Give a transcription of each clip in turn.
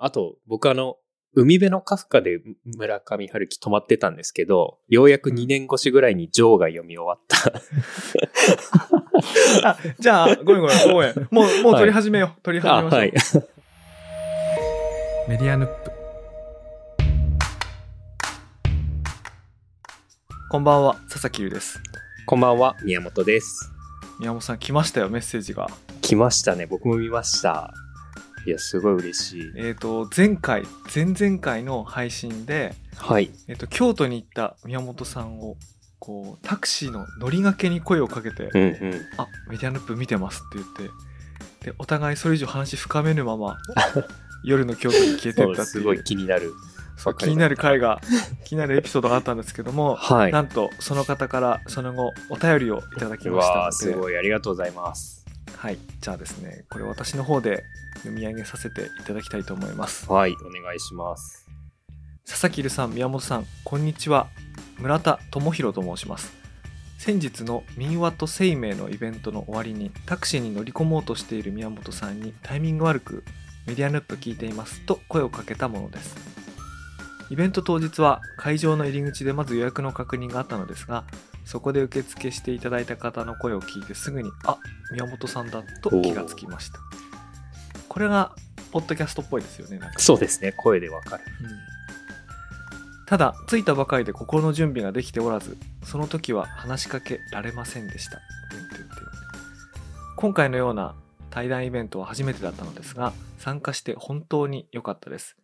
あと、僕あの、海辺のカフカで村上春樹泊まってたんですけど、ようやく2年越しぐらいにジョーが読み終わった。あ、じゃあ、ごめんごめん、ごめん。もう、もう撮り始めよう。撮り始めましょう。はい。メディアヌップ。こんばんは、佐々木優です。こんばんは、宮本です。宮本さん来ましたよ、メッセージが。来ましたね。僕も見ました。いや、すごい嬉しい。えっ、と、前回、前々回の配信で、はい。えっ、と、京都に行った宮本さんを、こう、タクシーの乗りがけに声をかけて、うんうん。あ、メディアヌップ見てますって言って、で、お互いそれ以上話深めぬまま、夜の京都に消えてったっていう。すごい気になる。そう気になる回が気になるエピソードがあったんですけども、はい。なんとその方からその後お便りをいただきましたすのでごい。ありがとうございます。はいじゃあですねこれ私の方で読み上げさせていただきたいと思いますはい。お願いします。佐々木留さん宮本さんこんにちは村田智弘と申します先日の民話と生命のイベントの終わりにタクシーに乗り込もうとしている宮本さんにタイミング悪くメディアヌップ聞いていますと声をかけたものですイベント当日は会場の入り口でまず予約の確認があったのですがそこで受付していただいた方の声を聞いてすぐにあ宮本さんだと気がつきました。これがポッドキャストっぽいですよねなんかそうですね。声でわかる。ただ着いたばかりで心の準備ができておらずその時は話しかけられませんでした。今回のような対談イベントは初めてだったのですが参加して本当に良かったです。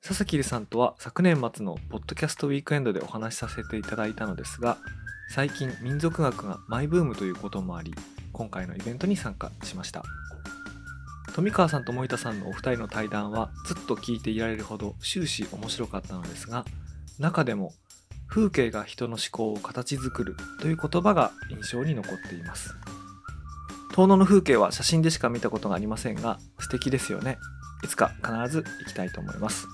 佐々木さんとは昨年末のポッドキャストウィークエンドでお話しさせていただいたのですが最近民族学がマイブームということもあり今回のイベントに参加しました。富川さんと森田さんのお二人の対談はずっと聞いていられるほど終始面白かったのですが中でも風景が人の思考を形作るという言葉が印象に残っています。遠野の風景は写真でしか見たことがありませんが素敵ですよね。いつか必ず行きたいと思います。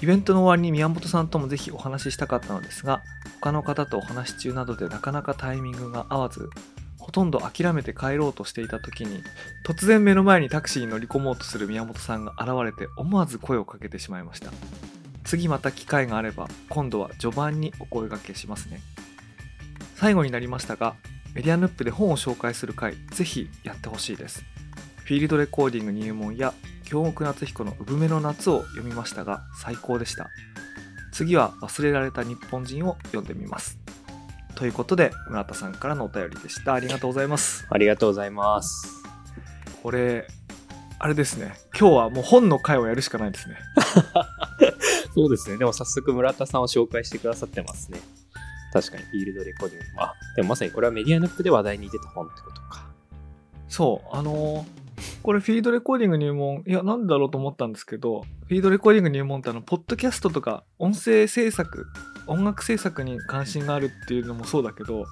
イベントの終わりに宮本さんともぜひお話ししたかったのですが他の方とお話し中などでなかなかタイミングが合わずほとんど諦めて帰ろうとしていた時に突然目の前にタクシーに乗り込もうとする宮本さんが現れて思わず声をかけてしまいました。次また機会があれば今度は序盤にお声掛けしますね。最後になりましたがメディアヌップで本を紹介する回ぜひやってほしいです。フィールドレコーディング入門や京極夏彦の産めの夏を読みましたが最高でした次は忘れられた日本人を読んでみますということで村田さんからのお便りでしたありがとうございますありがとうございます。これあれですね今日はもう本の回をやるしかないですね そうですね。でも早速村田さんを紹介してくださってますね。確かにフィールドレコーディング。あ、でもまさにこれはメディアヌップで話題に出た本ってことか。そうあのーこれフィールドレコーディング入門いやなんだろうと思ったんですけどフィールドレコーディング入門ってあのポッドキャストとか音声制作音楽制作に関心があるっていうのもそうだけど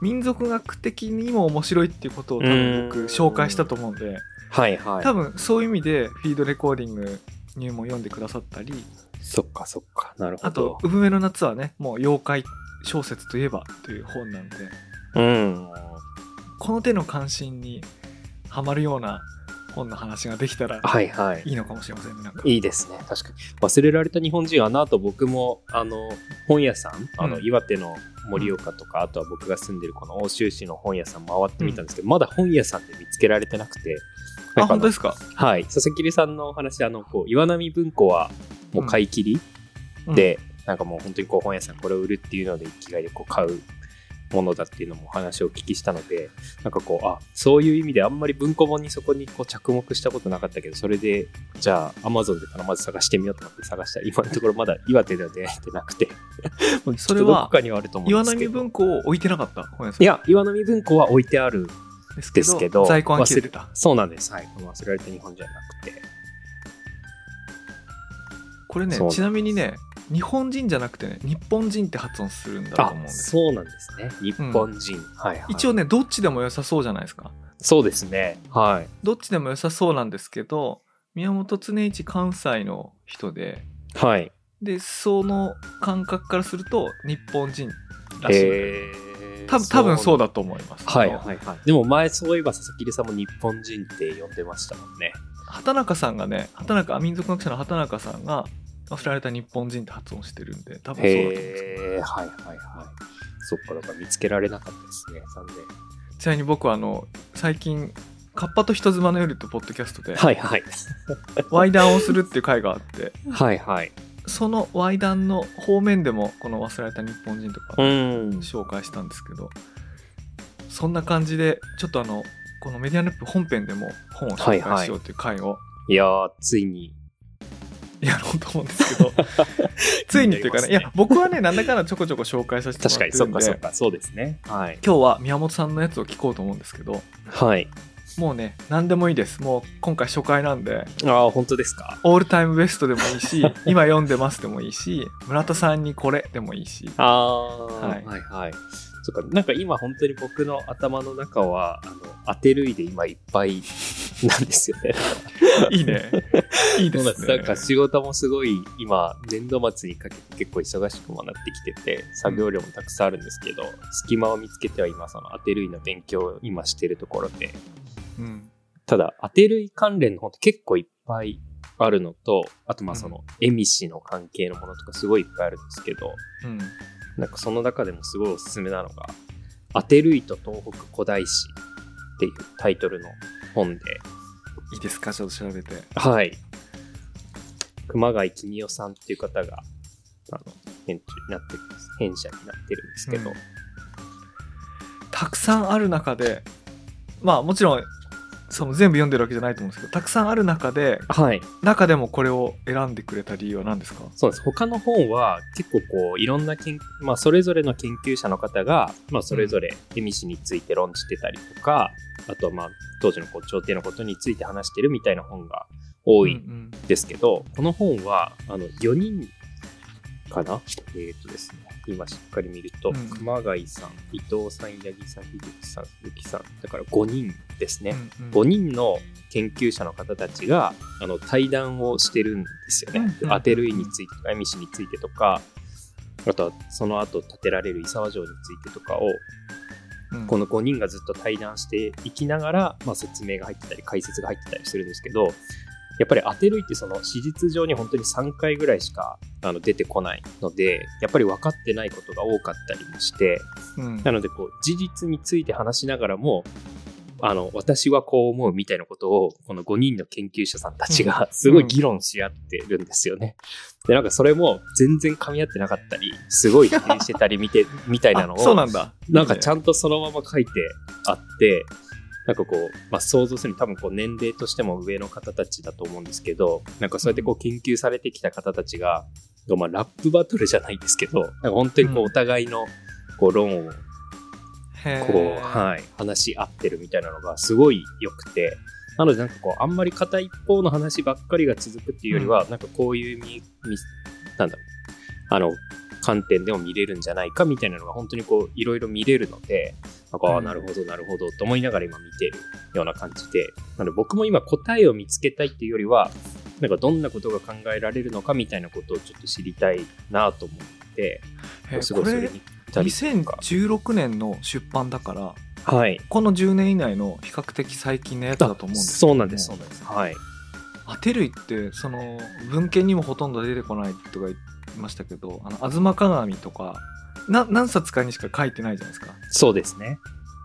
民族学的にも面白いっていうことを多分僕うん紹介したと思うんではいはい。多分そういう意味でフィールドレコーディング入門読んでくださったりそっかそっか。なるほあどと「産めの夏」はねもう妖怪小説といえばという本なんでうん。この手の関心にはまるような本の話ができたらはいはい。いいのかもしれませんねなんかいいですね。確かに。忘れられた日本人、あの後僕も、あの、本屋さん、あの、うん岩手の盛岡とか、あとは僕が住んでるこの奥州市の本屋さん回ってみたんですけど、まだ本屋さんで見つけられてなくて。あなんか本当ですか？はい。佐々木さんのお話、あの、こう、岩波文庫はもう買い切り、うんで、なんかもう本当にこう本屋さんこれを売るっていうので生きがいでこう買うものだっていうのもお話をお聞きしたのでなんかこうあそういう意味であんまり文庫本にそこにこう着目したことなかったけどそれでじゃあアマゾンでからまず探してみようと思って探した。ら今のところまだ岩手では出会えてなくて。それはどこかにはあると思うん岩ですけど。波文庫を置いてなかった？い。や岩波文庫は置いてあるですですけど在庫が切れてた。そうなんです。はい。この忘れられた日本じゃなくて。これねちなみにね日本人じゃなくてね日本人って発音するんだとあ思うんですそうなんですね。日本人、はい、はい、一応ねどっちでも良さそうじゃないですか。そうですね。はい。どっちでも良さそうなんですけど宮本常一関西の人ではい。でその感覚からすると日本人らしい、え多分多分そうだだと思います。はいはいはい。でも前そういえば佐々木さんも日本人って呼んでましたもんね。畑中さんがね畑中民族学者の畑中さんが忘れられた日本人って発音してるんで多分そうだと思うんですよへえ、はいはいはい。そっか、だから見つけられなかったですね、残念。ちなみに僕はあの最近「カッパと人妻の夜」ってポッドキャストではいはい。ワイダンをするっていう回があってはいはい。そのワイダンの方面でもこの忘れられた日本人とかうん。紹介したんですけどそんな感じでちょっとあのこのメディアルップ本編でも本を紹介しようっていう回をいやー、ついに。やろうと思うんですけど。ついにっていうかね。いや僕はねなんだかんだちょこちょこ紹介させても確かに、そらってるんで。っかそっか、そうですね。はい。今日は宮本さんのやつを聞こうと思うんですけど。はい。もうね何でもいいです。もう今回初回なんで。ああ、本当ですか？オールタイムベストでもいいし 今読んでますでもいいし村田さんにこれでもいいし。ああ、ははい。い、はいはい。そっか、なんか今本当に僕の頭の中は、あの、当て類で今いっぱい なんですよね。いいね。いいですね。なんか仕事もすごい今、年度末にかけて結構忙しくもなってきてて、作業量もたくさんあるんですけど、隙間を見つけては今その当て類の勉強を今してるところで、うん。ただ当て類関連の本って結構いっぱいあるのと、あとまあその、エミシの関係のものとかすごいいっぱいあるんですけど、うん。なんかその中でもすごいおすすめなのが、アテルイと東北古代史っていうタイトルの本で、いいですか？ちょっと調べて。はい。熊谷公代さんっていう方が、あの、編集になってるんです。編者になってるんですけど、うん。たくさんある中でまあもちろんその全部読んでるわけじゃないと思うんですけどたくさんある中ではい。中でもこれを選んでくれた理由は何ですか？そうです。他の本は結構こう、いろんな研、まあ、それぞれの研究者の方が、まあ、それぞれエミシについて論じてたりとか、あとはまあ、当時のこう朝廷のことについて話してるみたいな本が多いうんうんですけど、この本は、あの、4人かな？えっ、とですね、今しっかり見ると、うん熊谷さん、伊藤さん、八木さん、樋口さん、鈴木さん、だから5人ですね。うんうん5人の研究者の方たちがあの対談をしてるんですよね。うんうんアテルイについてとか、エミシについてとか、あとはその後建てられる伊沢城についてとかを、うんこの5人がずっと対談していきながら、まあ、説明が入ってたり、解説が入ってたりするんですけど、やっぱりアテルイってその史実上に本当に3回ぐらいしかあの出てこないので、やっぱり分かってないことが多かったりもして、うん。なので、こう、事実について話しながらも、あの、私はこう思うみたいなことを、この5人の研究者さんたちがすごい議論し合ってるんですよね。で、なんかそれも全然噛み合ってなかったり、すごい否定してたりみて、みたいなのあそうを、なんだ。なんかちゃんんとそのまま書いてあって、なんかこう、まあ、想像するに多分こう年齢としても上の方たちだと思うんですけど、なんかそうやってこう研究されてきた方たちが、まあ、ラップバトルじゃないですけど、なんか本当にこううんお互いのこう論をこう、はい、話し合ってるみたいなのがすごい良くて、なのでなんかこう、あんまり片一方の話ばっかりが続くっていうよりは、なんかこういう見、見なんだろう、あの、観点でも見れるんじゃないかみたいなのが本当にこう、いろいろ見れるので、なんか、なるほど、なるほど、と思いながら今見てるような感じで、なので僕も今答えを見つけたいっていうよりは、なんかどんなことが考えられるのかみたいなことをちょっと知りたいなと思って、すごいそれに行ったりとか。2016年の出版だからはい。この10年以内の比較的最近のやつだと思うんですそうなんです、そうなんです。はい。アテ類ってその文献にもほとんど出てこないとか言いましたけど「あの吾妻鏡」とかな何冊かにしか書いてないじゃないですかそうですね。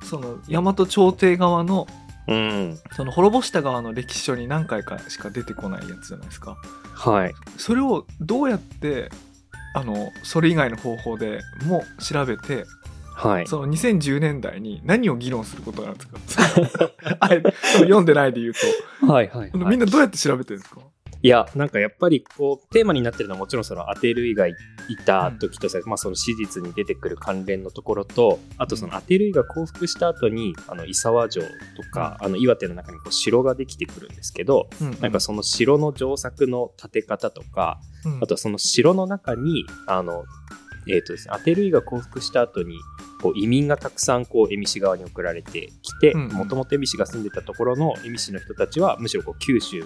その大和朝廷側のうん。その滅ぼした側の歴史書に何回かしか出てこないやつじゃないですかはい。それをどうやってあのそれ以外の方法でも調べてはい。その2010年代に何を議論することなんですか？あれ読んでないで言うと、はいはい、みんなどうやって調べてるんですか？いや、なんかやっぱりこう、テーマになってるのはもちろんその当て類がいた時とさ、まあその史実に出てくる関連のところと、あとその当て類が降伏した後に、あの、伊沢城とか、あの、岩手の中にこう城ができてくるんですけど、なんかその城の城作の建て方とか、うん。あとはその城の中に、あの、えっ、とですね、アテルイが降伏した後に、こう移民がたくさんこう、恵美市側に送られてきて、もともと恵美市が住んでたところの恵美市の人たちは、むしろこう九州、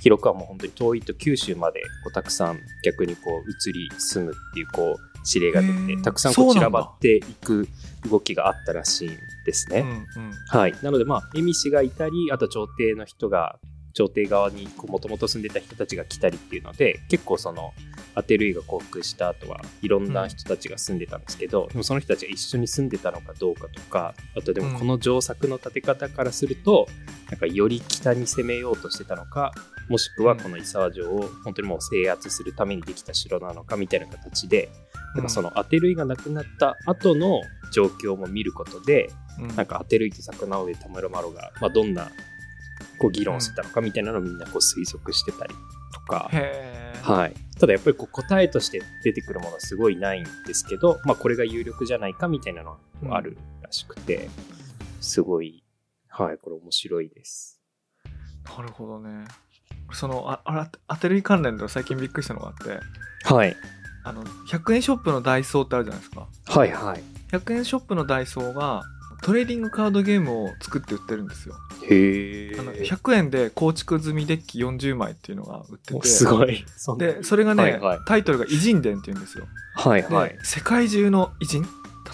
記録はもう本当に遠いと九州までこうたくさん逆にこう移り住むっていうこう指令が出て、たくさんこそう散らばっていく動きがあったらしいんですね。うんうんはい。なので、まあ、恵美氏がいたり、あと朝廷の人が朝廷側にもともと住んでた人たちが来たりっていうので結構そのアテルイが降伏した後はいろんな人たちが住んでたんですけど、でもその人たちが一緒に住んでたのかどうかとかあとでもこの城作の建て方からすると、なんかより北に攻めようとしてたのかもしくはこの伊沢城を本当にもう制圧するためにできた城なのかみたいな形で、なんかそのアテルイが亡くなった後の状況も見ることで、うん。なんかアテルイと桜上田村麻呂が、まあ、どんなこう議論してたのかみたいなのをみんなこう推測してたりとか、はい、ただやっぱりこう答えとして出てくるものはすごいないんですけど、まあ、これが有力じゃないかみたいなのはあるらしくて、すごい、はい、これ面白いです。なるほどね。そのああらアテレビ関連で最近びっくりしたのがあってはい、あの100円ショップのダイソーってあるじゃないですか。はい、はい。100円ショップのダイソーがトレーディングカードゲームを作って売ってるんですよへえあの100円で構築済みデッキ40枚っていうのが売っててすごい。でそれがね、はいはいタイトルが「偉人伝」っていうんですよはい、で、はい。世界中の偉人？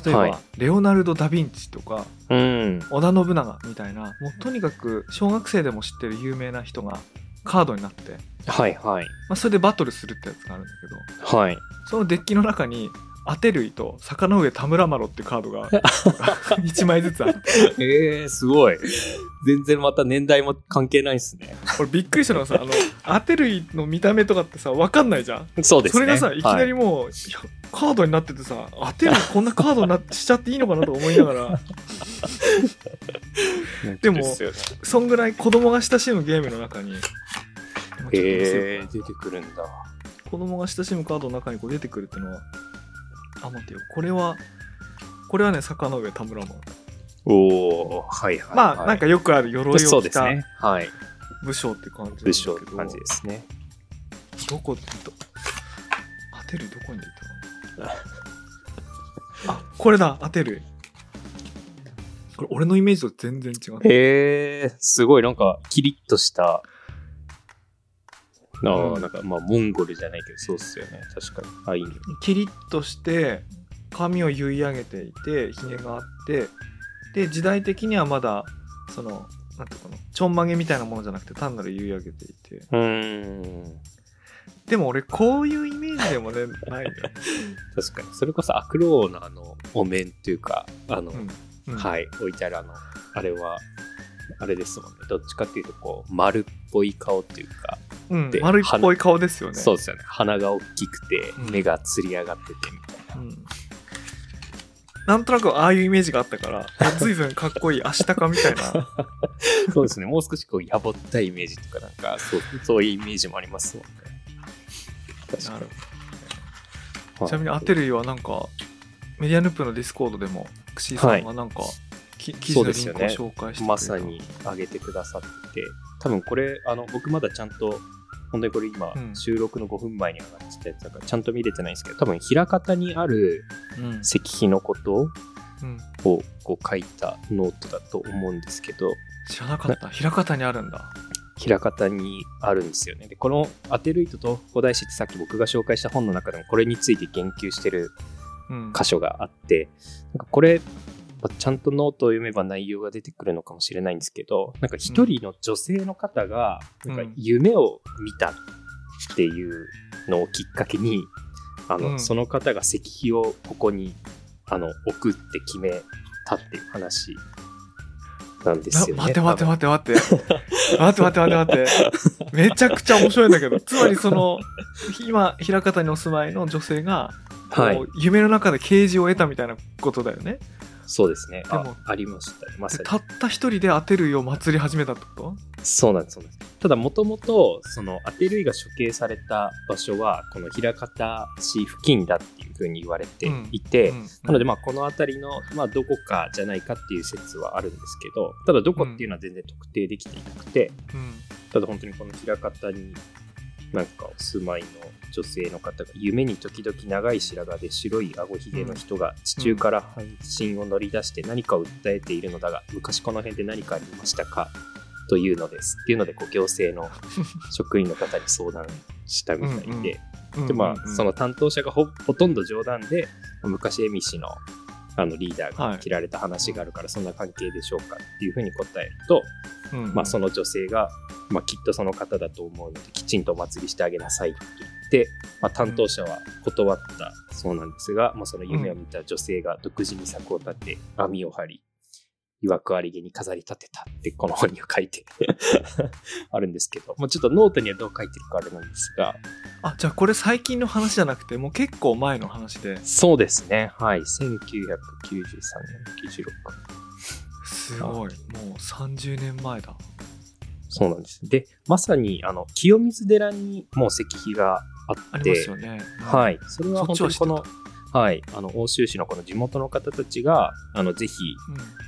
例えば、はいレオナルド・ダ・ヴィンチとかうん。織田信長みたいなもうとにかく小学生でも知ってる有名な人がカードになって、はい、はい。まあ、それでバトルするってやつがあるんだけどはい。そのデッキの中にアテルイと坂上田村麻呂ってカードが 1枚ずつあってえー、すごい。全然また年代も関係ないですね。俺びっくりしたのがさあのアテルイの見た目とかってさ分かんないじゃんそうですね。それがさいきなりはいもう、いやカードになっててさアテルイこんなカードになしちゃっていいのかなとか思いながら でもそんぐらい子供が親しむゲームの中にへえー、出てくるんだ。子供が親しむカードの中にこう出てくるっていうのはあ待ってよこれはこれはね坂上田村麻呂おおはいはい、まあなんかよくある鎧を着たですね。はい。武将って感じ武将って感じですね。どこど当てるどこに出たの？あこれだ当てるこれ俺のイメージと全然違うへえ、すごいなんかキリッとした。ああ、うんなんかまあモンゴルじゃないけどそうっすよね。確かに。あいいね。キリッとして髪を結い上げていてひげがあってで時代的にはまだそのなんていうかなちょんまげみたいなものじゃなくて単なる結い上げていてうーん。でも俺こういうイメージでもね ないよ、確かに。それこそアクローのあのお面っていうか、あの、うんうんはい、置いてあるあの、あれは、あれですもんね。どっちかっていうと、こう、丸っぽい顔っていうか、うんで丸いっぽい顔ですよねそうですよね。鼻が大きくてう、ん目がつり上がっててみたいな。うんなんとなくああいうイメージがあったから随分かっこいいアシタカみたいな そうですね。もう少しこう、やぼったいイメージとか、なんか、そう、そういうイメージもありますもんね。なるに。ちなみにアテルイはなんかメディアヌップの Discord でもクシーさんがなんか、き記事のリンクを紹介してくれたまさに上げてくださってて、多分これ、あの、僕まだちゃんと、本当にこれ今、うん。収録の5分前に上がってたやつだから、ちゃんと見れてないんですけど、多分、枚方にあるうん。石碑のことうん、をこう書いたノートだと思うんですけど、知らなかった。枚方にあるんだ。枚方にあるんですよね。で、このアテルイトと古代史ってさっき僕が紹介した本の中でもこれについて言及してるうん。箇所があって、なんかこれ、まあちゃんとノートを読めば内容が出てくるのかもしれないんですけど、なんか一人の女性の方が、なんかうん夢を見たっていうのをきっかけに、あの、うん。その方が石碑をここに、あの、置くって決めたっていう話なんですよね。な待って待って待って待って。待って待って待って待って。めちゃくちゃ面白いんだけど つまりその今枚方にお住まいの女性が、はい。夢の中で啓示を得たみたいなことだよねそうですね。でもあありましたね。まさに。でたった一人でアテルイを祭り始めたってこと？そうなんです、そうなんです。ただ、もともと、その、アテルイが処刑された場所は、この枚方市付近だっていうふうに言われていて、うんなので、まあ、この辺りの、まあ、どこかじゃないかっていう説はあるんですけど、ただ、どこっていうのは全然特定できていなくて、うんただ、本当にこの枚方に、なんか、お住まいの女性の方が、夢に時々長い白髪で白い顎ひげの人が地中から半身を乗り出して何かを訴えているのだが、昔この辺で何かありましたか？というのです。っていうので、こう行政の職員の方に相談したみたいで、うんで、まあ、その担当者がほほとんど冗談で、昔、恵美氏の、あのリーダーが切られた話があるからそんな関係でしょうかっていうふうに答えると、うんうん。まあ、その女性が、まあ、きっとその方だと思うのできちんとお祭りしてあげなさいって言って、まあ、担当者は断ったそうなんですが、まあ、その夢を見た女性が独自に策を立て網を張り曰くありげに飾り立てたってこの本には書いて あるんですけど、まあ、ちょっとノートにはどう書いてるかあれなんですが。あじゃあこれ最近の話じゃなくてもう結構前の話で。そうですね。はい。1993年96すごい。もう30年前だ。そうなんです。でまさにあの清水寺にもう石碑があって。ありますよね。はい、それは本当にこその、はい、あの奥州市のこの地元の方たちが、あのぜひ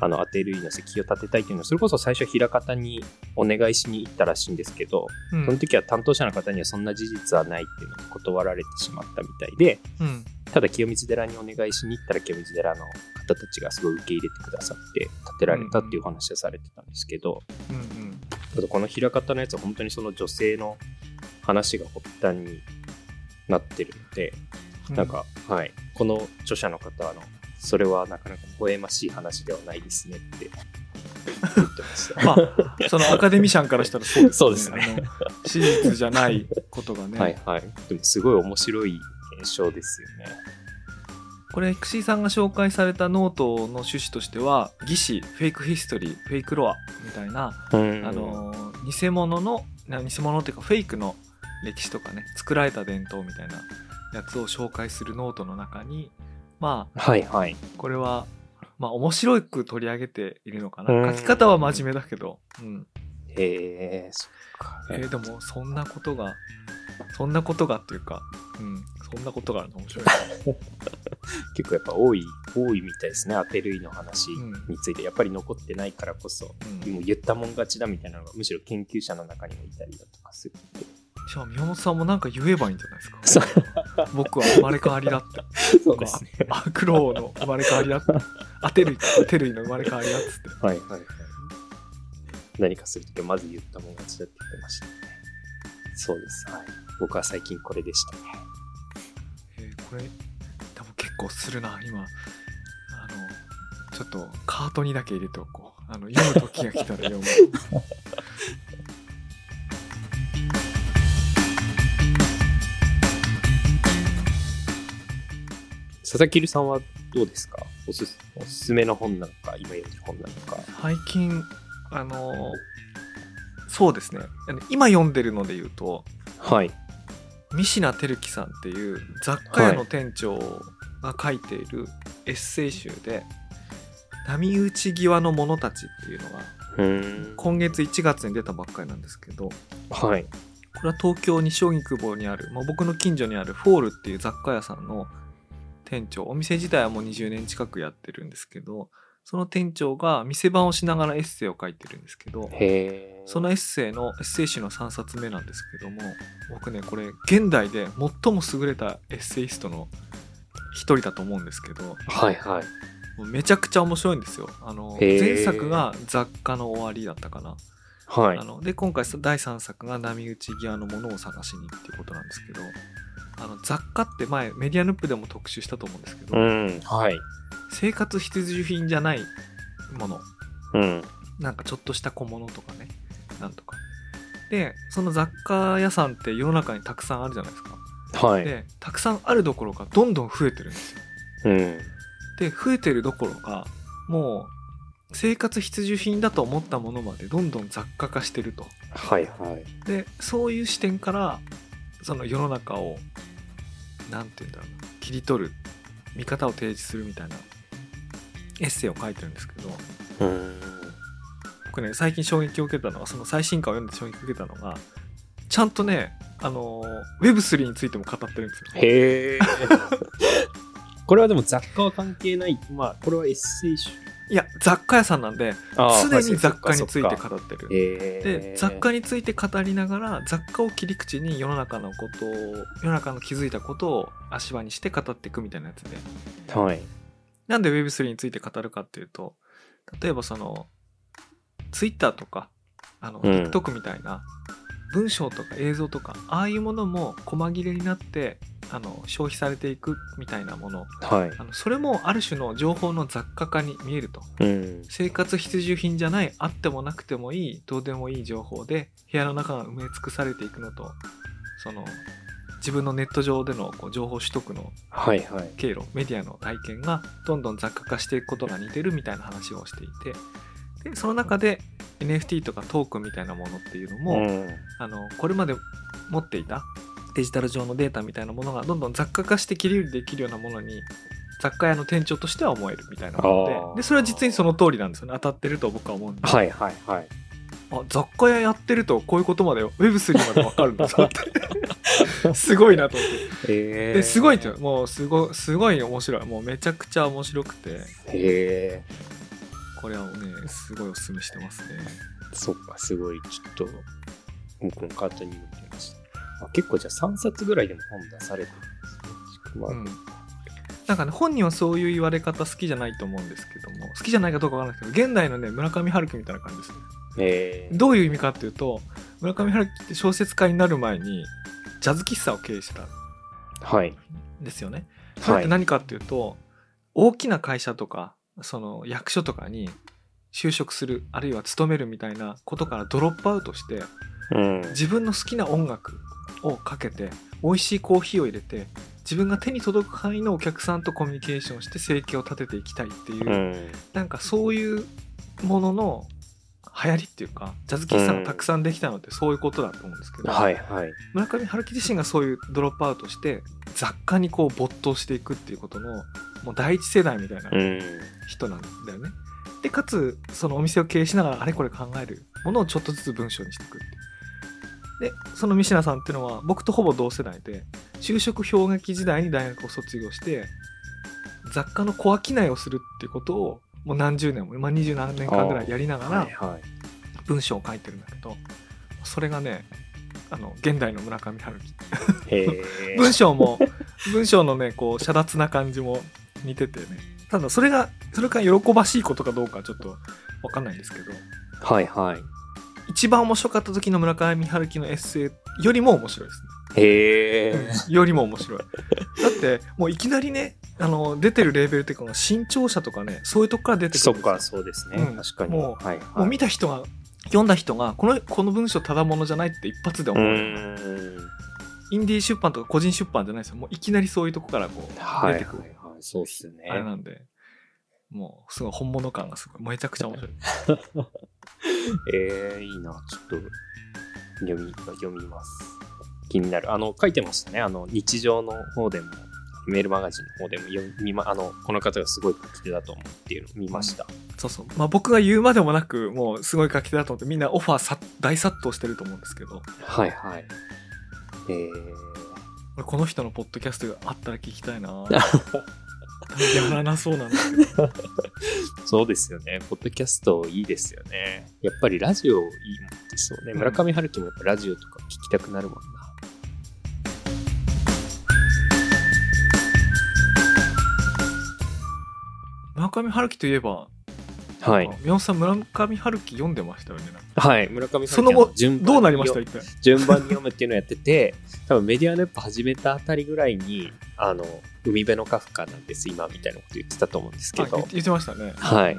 あの当てる意の石碑を建てたいというのは、それこそ最初、枚方にお願いしに行ったらしいんですけど、うん。その時は担当者の方にはそんな事実はないっていうのを断られてしまったみたいで、うん。ただ清水寺にお願いしに行ったら、清水寺の方たちがすごい受け入れてくださって、建てられたっていうお話をされてたんですけど、うんうん。ただこの枚方のやつは本当にその女性の話が発端になってるので、うん。なんか、はい、この著者の方はあの、それはなかなか微笑ましい話ではないですねって。言ってました。ま あそのアカデミシャンからしたらそうですね。そうですね。史実じゃないことがね、はいはい。でもすごい面白い現象ですよね。これ XC さんが紹介されたノートの趣旨としては義士フェイクヒストリーフェイクロアみたいな、うん。あの偽物のな偽物っていうかフェイクの歴史とかね作られた伝統みたいなやつを紹介するノートの中にまあはいはい。これはまあ面白く取り上げているのかな、うん書き方は真面目だけど、うんへえ、そっか。えーでもそんなことがそんなことがっていうか、うん、そんなことがあるの面白い 結構やっぱ多い、多いみたいですね。当てるいの話うんについて。やっぱり残ってないからこそ、うんもう言ったもん勝ちだみたいなのがむしろ研究者の中にもいたりだとかするんで。じゃあ宮本さんもなんか言えばいいんじゃないですか 僕は生まれ変わりだってそうですね。あ苦労の生まれ変わりだって当てる当てるいの生まれ変わりだっつってはいはいはい。何かするときはまず言ったもん勝ちだって言ってましたね。そうです。はい。僕は最近これでしたね。えーこれ多分結構するな今あのちょっとカートにだけ入れておこうあの読む時が来たら読む佐々木留さんはどうですか？おすすめの本なのか、今読んでる本なのか。最近あのそうですね今読んでるので言うとはい。三品照樹さんっていう雑貨屋の店長が書いているエッセイ集で「波打ち際の者たち」っていうのが。今月1月に出たばっかりなんですけどはい。これは東京西荻窪にある、まあ、僕の近所にあるフォールっていう雑貨屋さんの店長お店自体はもう20年近くやってるんですけどその店長が店番をしながらエッセイを書いてるんですけど。そのエッセイのエッセイ集の3冊目なんですけども僕ねこれ現代で最も優れたエッセイストの一人だと思うんですけどはいはい。めちゃくちゃ面白いんですよあの前作が「雑貨の終わり」だったかなはいあ。ので今回第3作が「波打ち際のものを探しに」っていうことなんですけどあの雑貨って前メディアヌップでも特集したと思うんですけど、うん。はい。生活必需品じゃないものうん。なんかちょっとした小物とかねなんとかでその雑貨屋さんって世の中にたくさんあるじゃないですかはい。でたくさんあるどころかどんどん増えてるんですようん。で増えてるどころかもう生活必需品だと思ったものまでどんどん雑貨化してるとはいはい。でそういう視点からその世の中をなんて言うんだろうな切り取る見方を提示するみたいなエッセイを書いてるんですけどうん。僕ね最近衝撃を受けたのはその最新刊を読んで衝撃を受けたのがちゃんとねあの Web3 についても語ってるんですよへえ。これはでも雑貨は関係ない。まあ、これはエッセイ集。いや雑貨屋さんなんで常に雑貨について語ってる。で雑貨について語りながら雑貨を切り口に世の中のことを世の中の気づいたことを足場にして語っていくみたいなやつで。はい。なんで Web3 について語るかっていうと例えばその Twitter とかあの、うん。TikTok みたいな文章とか映像とかああいうものも細切れになってあの消費されていくみたいなもの。はい。あのそれもある種の情報の雑貨化に見えると。うん。生活必需品じゃないあってもなくてもいいどうでもいい情報で部屋の中が埋め尽くされていくのとその自分のネット上でのこう情報取得のはいはい。経路メディアの体験がどんどん雑貨化していくことが似てるみたいな話をしていてでその中で NFT とかトークンみたいなものっていうのも、うん。あのこれまで持っていたデジタル上のデータみたいなものがどんどん雑貨化して切り売りできるようなものに雑貨屋の店長としては思えるみたいなものででそれは実にその通りなんですよね。当たってると僕は思うんで、はいはいはい。あ雑貨屋やってるとこういうことまで Web3 まで分かるんだぞって。すごいなと思って。へえですごいってもうすごすごい面白い。もうめちゃくちゃ面白くて。へえこれはねすごいおすすめしてますね。そっかすごい。ちょっと僕もカートに見てましたあ結構じゃあ3冊ぐらいでも本出されてるんですね、うん。なんかね本人はそういう言われ方好きじゃないと思うんですけども好きじゃないかどうかわからないですけど現代のね村上春樹みたいな感じですね。へえどういう意味かっていうと村上春樹って小説家になる前にジャズ喫茶を経営してたんはい。ですよね。それって何かっていうと、大きな会社とかその役所とかに就職するあるいは勤めるみたいなことからドロップアウトしてうん。自分の好きな音楽をかけて美味しいコーヒーを入れて自分が手に届く範囲のお客さんとコミュニケーションして生計を立てていきたいっていう、うん。なんかそういうものの流行りっていうかジャズ喫茶がたくさんできたのってそういうことだと思うんですけど、はいはい村上春樹自身がそういうドロップアウトして雑貨にこう没頭していくっていうことのもう第一世代みたいなうん人なんだよね。でかつそのお店を経営しながらあれこれ考えるものをちょっとずつ文章にしていくって。でその三品さんっていうのは僕とほぼ同世代で就職氷河期時代に大学を卒業して雑貨の小商いをするっていうことをもう何十年も、まあ、二十何年間ぐらいやりながら文章を書いてるんだけどそれがねあの現代の村上春樹。文章も文章のねこう遮奪な感じも似ててね。ただそれがそれが喜ばしいことかどうかはちょっと分かんないんですけど。はいはい。一番面白かった時の村上春樹のエッセイよりも面白いですへえね、よりも面白い。だってもういきなりねあの出てるレーベルっていうか新潮社とかねそういうとこから出てくそっるんですよ。かそうですね、うん。確かに。もうはいはい。もう見た人が読んだ人がこのこの文章ただものじゃないって一発でう。思う、インディー出版とか個人出版じゃないですよ。もういきなりそういうとこからこうはいはい出てくる、はいそうっすね。あれなんでもうすごい本物感がすごい。めちゃくちゃ面白い。えー、いいな。ちょっと読み読みます気になる。あの書いてましたね。あの日常の方でもメールマガジンの方でも読みまあのこの方がすごい書き手だと思うっていうのを見ました、そうそう。まあ僕が言うまでもなくもうすごい書き手だと思ってみんなオファーさ大殺到してると思うんですけど。はいはい。えー、俺この人のポッドキャストがあったら聞きたいな。やらなそうなんだそうですよね。ポッドキャストいいですよね。やっぱりラジオいいもんですよね、うん村上春樹もやっぱラジオとか聞きたくなるもんな上春樹といえばはい。あ宮本さん村上春樹読んでましたよね。はい。村上春樹その後は順番にどうなりました？一体。順番に読むっていうのをやってて多分メディアネット始めたあたりぐらいにあの海辺のカフカなんです今みたいなこと言ってたと思うんですけど。あ言ってましたね。はい。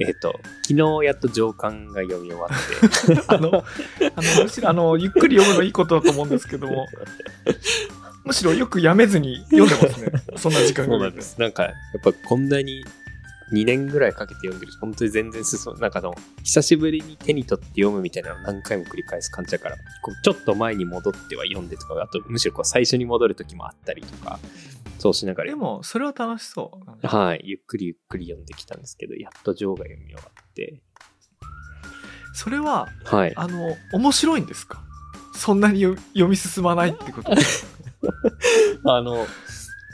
えっ、と昨日やっと上巻が読み終わって。あのあのむしろあのゆっくり読むのいいことだと思うんですけども。むしろよくやめずに読んでますね。そんな時間そうがなんです。なんかやっぱこんなに2年ぐらいかけて読んでる。本当に全然進むなんかあの久しぶりに手に取って読むみたいなのを何回も繰り返す感じだから。こうちょっと前に戻っては読んでとかあとむしろこう最初に戻る時もあったりとかそうしながら。でもそれは楽しそう。はい、ゆっくりゆっくり読んできたんですけど、やっとジョーが読み終わって、それははい。あの面白いんですか？そんなに読読み進まないってこと？あの、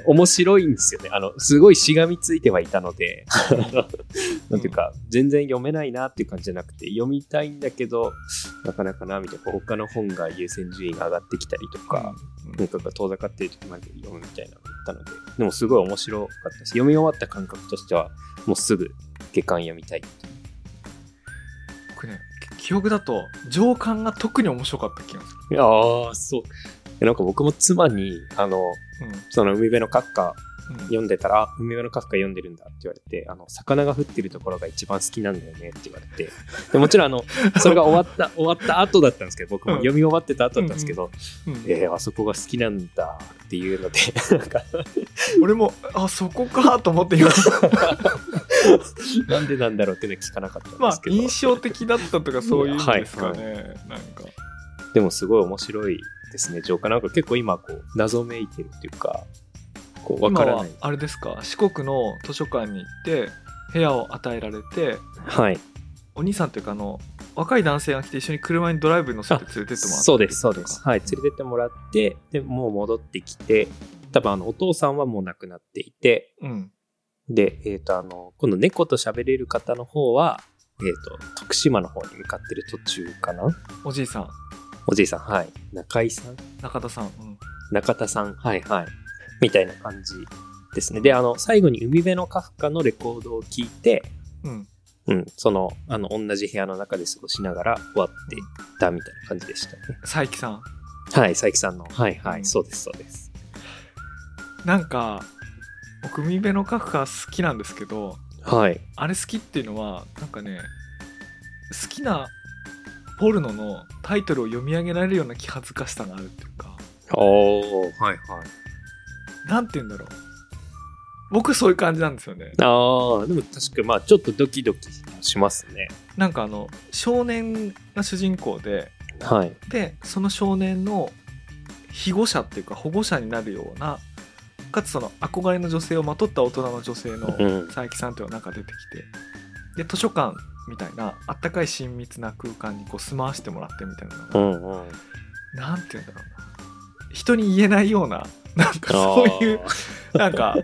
面白いんですよね。あの、すごいしがみついてはいたので、なんていうか、全然読めないなっていう感じじゃなくて、読みたいんだけど、なかなかな、みたいな、他の本が優先順位が上がってきたりとか、なんかが遠ざかっている時まで読むみたいなのがあったので、でもすごい面白かったし、読み終わった感覚としては、もうすぐ下巻読みたい僕ね記憶だと上巻が特に面白かった気がするああ、そう。でなんか僕も妻に、あの、その海辺の閣下うん。読んでたら、あ海辺のカフカ読んでるんだって言われて、あの、魚が降ってるところが一番好きなんだよねって言われて、でもちろんあの、それが終わった、終わった後だったんですけど、僕も読み終わってた後だったんですけど、うんえー、あそこが好きなんだっていうので、なんか、俺もあそこかと思って今。なんでなんだろうっていうのは聞かなかったんまあですけど、印象的だったとかそういう意味ですかね、なんか。でもすごい面白いですね、浄化。なんか結構今、こう、謎めいてるっていうか、こう、わ今からない。はあれですか？四国の図書館に行って部屋を与えられてはい。お兄さんというかあの若い男性が来て一緒に車にドライブに乗せて連れてってもらったそうです、そうです。はい、連れてってもらって、で、もう戻ってきて、多分あの、お父さんはもう亡くなっていて、うんで、えっ、と、あの、今度猫と喋れる方の方は、えっ、と、徳島の方に向かってる途中かな？おじいさんおじいさん、はい。中井さん？中田さん、うん、中田さん、はいはい。みたいな感じですね。で、あの、最後に海辺のカフカのレコードを聞いて、うん、うん、その、あの、同じ部屋の中で過ごしながら終わっていったみたいな感じでしたね。佐伯さん？はい、佐伯さんの。はいはい、うんそうです、そうです。なんか僕海辺のカフカ好きなんですけどはい。あれ好きっていうのはなんかね好きなポルノのタイトルを読み上げられるような気恥ずかしさがあるっていうかおー、はいはい。なんて言うんだろう僕そういう感じなんですよねああ、でも確かまあちょっとドキドキしますね。なんかあの少年が主人公ではい。でその少年の庇護者っていうか保護者になるようなかつその憧れの女性をまとった大人の女性のうん。佐伯さんっていうのがなんか出てきてで図書館みたいなあったかい親密な空間にこう住まわしてもらってみたいなのが、うんうん。なんて言うんだろうな。人に言えないようななんかそういうなんか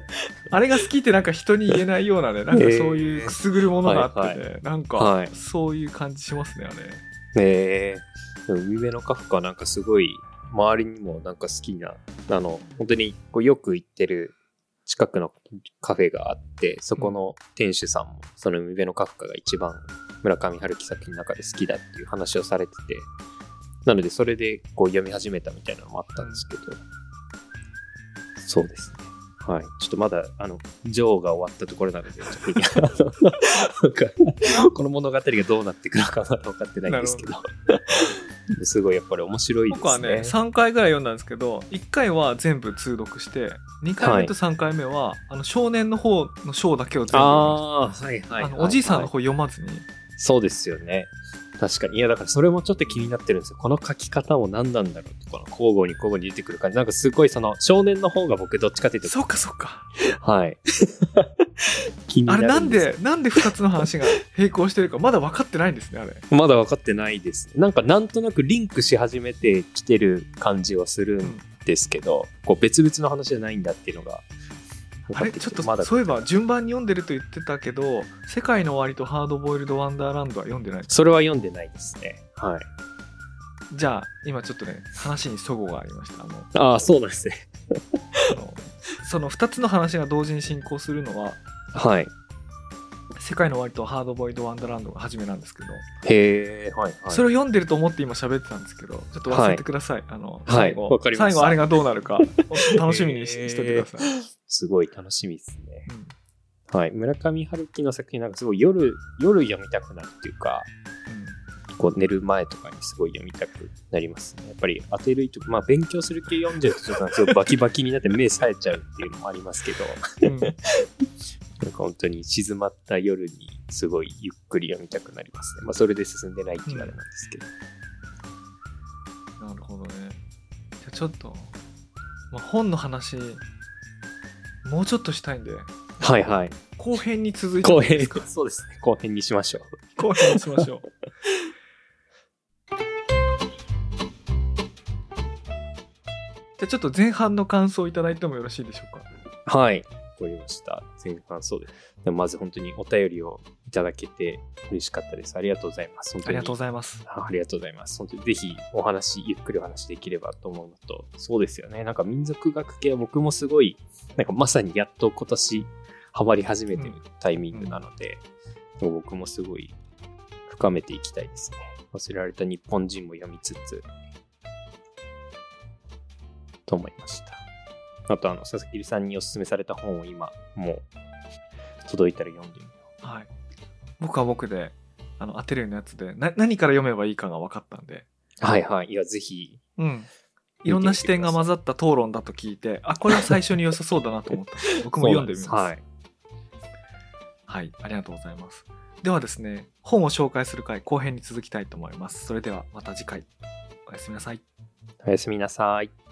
あれが好きってなんか人に言えないようなねなんかそういうくすぐるものがあってね、はいなんか、はい。そういう感じしますねあれ。ええ。でも海辺のカフカなんかすごい周りにもなんか好きな、あの、本当にこうよく行ってる近くのカフェがあって、そこの店主さんもその海辺のカフカが一番村上春樹作品の中で好きだっていう話をされてて、なのでそれでこう読み始めたみたいなのもあったんですけど、そうですね。はい。ちょっとまだ、あの、ジョーが終わったところなので、この物語がどうなっていくのかまだ分かってないんですけど、すごいやっぱり面白いですね。僕はね3回ぐらい読んだんですけど1回は全部通読して2回目と3回目は、あの少年の方の章だけを全部読みまああ、はいはい、おじいさんの方読まずに、そうですよね。確かに。いや、だからそれもちょっと気になってるんですよ。この書き方も何なんだろうって、この交互に交互に出てくる感じ。なんかすごいその少年の方が僕どっちかっていうと、そうかそうかはい。気になあれなんでなんで2つの話が並行してるかまだ分かってないんですねあれまだ分かってないです。なんかなんとなくリンクし始めてきてる感じはするんですけど、こう別々の話じゃないんだっていうのが分あ。れちょっとまだそういえば順番に読んでると言ってたけど「世界の終わり」と「ハードボイルド・ワンダーランド」は読んでないそれは読んでないですね。はい。じゃあ今ちょっとね話に齟齬がありましたあのああ、そうなんですね。その2つの話が同時に進行するのははい。「世界の終わり」と「ハードボイルド・ワンダーランド」が初めなんですけど、へえ、はい、はい。それを読んでると思って今喋ってたんですけどちょっと忘れてください、あのはい最後、わかりました。最後あれがどうなるかお 楽しみにし,、しといてください、すごい楽しみですね。うん。はい。村上春樹の作品なんかすごい夜、夜読みたくなるっていうか、こう寝る前とかにすごい読みたくなりますね。やっぱり当てるいとまあ勉強する系読んじゃうとちょっとなんかすごいバキバキになって目冴えちゃうっていうのもありますけど、うんうん なんか本当に静まった夜にすごいゆっくり読みたくなりますね。まあそれで進んでないっていうあれなんですけど。なるほどねじゃあちょっと、まあ、本の話もうちょっとしたいんではいはい。後編に続いて後編 そうですね。後編にしましょう。後編にしましょうじゃあちょっと前半の感想をいただいてもよろしいでしょうかはい。わかりました。前半そうです。でもまず本当にお便りをいただけて嬉しかったです。ありがとうございます。本当にありがとうございますあありがとうございます。本当にぜひお話、ゆっくりお話できればと思うのと、そうですよね。なんか民族学系は僕もすごい、なんかまさにやっと今年ハマり始めてるタイミングなので、もう僕もすごい深めていきたいですね。忘れられた日本人も読みつつ。と思いました。あと、あの、佐々木さんにおすすめされた本を今、もう、届いたら読んでみよはい。僕は僕で、あの、アテレのやつで、な、何から読めばいいかが分かったんで、う。はいはい。いや、ぜひ、うん。いろんな視点が混ざった討論だと聞いて、あ、これは最初に良さそうだなと思った 僕も読んでみます。そうなんですはい、ありがとうございます。ではですね、本を紹介する回後編に続きたいと思います。それではまた次回。おやすみなさい。はい。おやすみなさい。